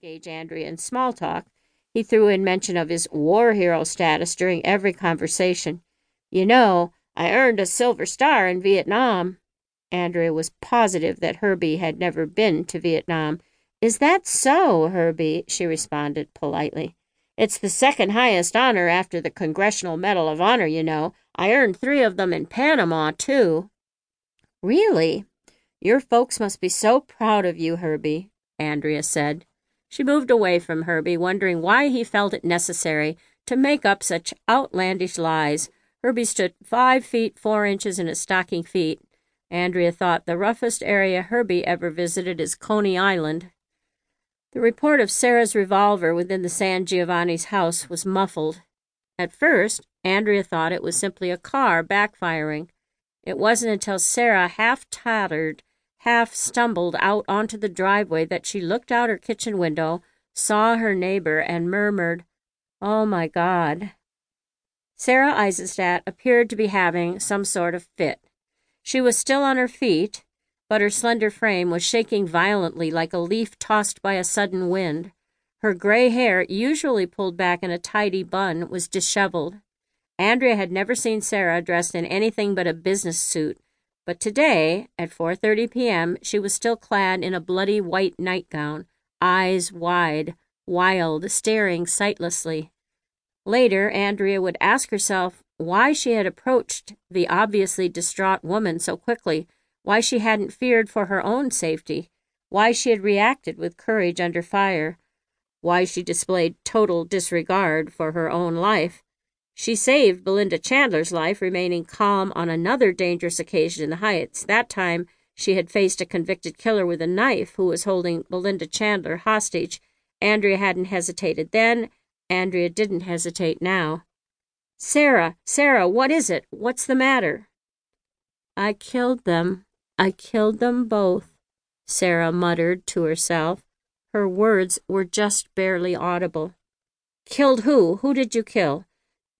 engage Andrea in small talk, he threw in mention of his war hero status during every conversation. You know, I earned a Silver Star in Vietnam. Andrea was positive that Herbie had never been to Vietnam. Is that so, Herbie? she responded politely. It's the second highest honor after the Congressional Medal of Honor, you know. I earned three of them in Panama, too. Really? Your folks must be so proud of you, Herbie, Andrea said. She moved away from Herbie, wondering why he felt it necessary to make up such outlandish lies. Herbie stood five feet four inches in his stocking feet. Andrea thought the roughest area Herbie ever visited is Coney Island. The report of Sarah's revolver within the San Giovanni's house was muffled. At first, Andrea thought it was simply a car backfiring. It wasn't until Sarah half tottered, half stumbled out onto the driveway that she looked out her kitchen window, saw her neighbor, and murmured, Oh my God. Sarah Eisenstadt appeared to be having some sort of fit. She was still on her feet, but her slender frame was shaking violently like a leaf tossed by a sudden wind. Her gray hair, usually pulled back in a tidy bun, was disheveled. Andrea had never seen Sarah dressed in anything but a business suit, but today, at 4:30 p.m., she was still clad in a bloody white nightgown, eyes wide, wild, staring sightlessly. Later, Andrea would ask herself why she had approached the obviously distraught woman so quickly why she hadn't feared for her own safety, why she had reacted with courage under fire, why she displayed total disregard for her own life. She saved Belinda Chandler's life, remaining calm on another dangerous occasion in the Heights. That time, she had faced a convicted killer with a knife who was holding Belinda Chandler hostage. Andrea hadn't hesitated then. Andrea didn't hesitate now. Sarah, Sarah, what is it? What's the matter? I killed them, I killed them both, Sarah muttered to herself. Her words were just barely audible. Killed who? Who did you kill?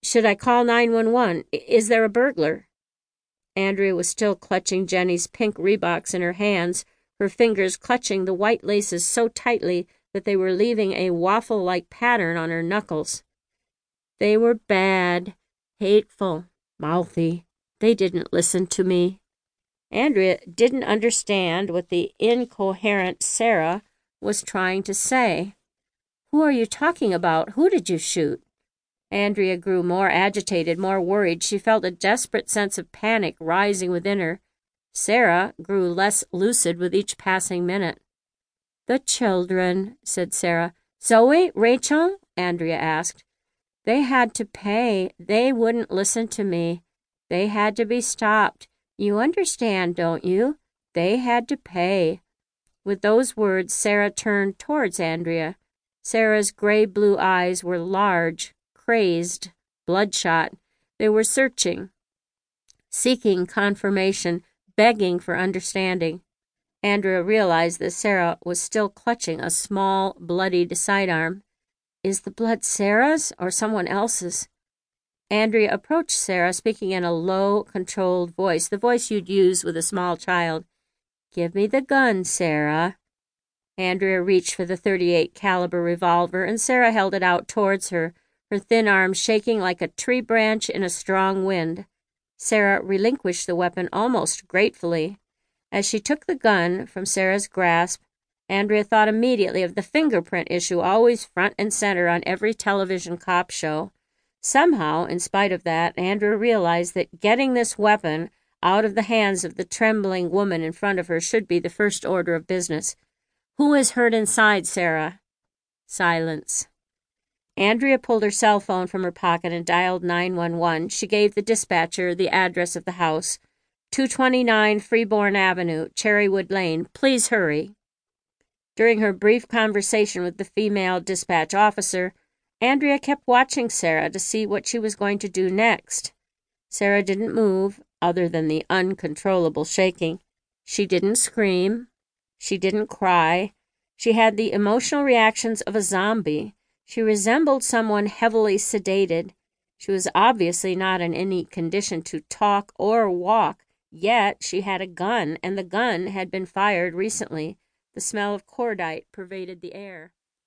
Should I call 911? Is there a burglar? Andrea was still clutching Jenny's pink Reeboks in her hands, her fingers clutching the white laces so tightly that they were leaving a waffle like pattern on her knuckles. They were bad, hateful, mouthy. They didn't listen to me. Andrea didn't understand what the incoherent Sarah was trying to say. Who are you talking about? Who did you shoot? Andrea grew more agitated, more worried. She felt a desperate sense of panic rising within her. Sarah grew less lucid with each passing minute. The children, said Sarah. Zoe? Rachel? Andrea asked. They had to pay. They wouldn't listen to me. They had to be stopped. You understand, don't you? They had to pay. With those words, Sarah turned towards Andrea. Sarah's gray blue eyes were large, crazed, bloodshot. They were searching, seeking confirmation, begging for understanding. Andrea realized that Sarah was still clutching a small, bloodied sidearm. Is the blood Sarah's or someone else's? Andrea approached Sarah, speaking in a low, controlled voice, the voice you'd use with a small child. Give me the gun, Sarah. Andrea reached for the 38 caliber revolver, and Sarah held it out towards her, her thin arms shaking like a tree branch in a strong wind. Sarah relinquished the weapon almost gratefully. As she took the gun from Sarah's grasp, Andrea thought immediately of the fingerprint issue always front and center on every television cop show. Somehow, in spite of that, Andrea realized that getting this weapon out of the hands of the trembling woman in front of her should be the first order of business. Who is hurt inside, Sarah? Silence. Andrea pulled her cell phone from her pocket and dialed 911. She gave the dispatcher the address of the house 229 Freeborn Avenue, Cherrywood Lane. Please hurry. During her brief conversation with the female dispatch officer, Andrea kept watching Sarah to see what she was going to do next. Sarah didn't move, other than the uncontrollable shaking. She didn't scream. She didn't cry. She had the emotional reactions of a zombie. She resembled someone heavily sedated. She was obviously not in any condition to talk or walk, yet she had a gun, and the gun had been fired recently. The smell of cordite pervaded the air.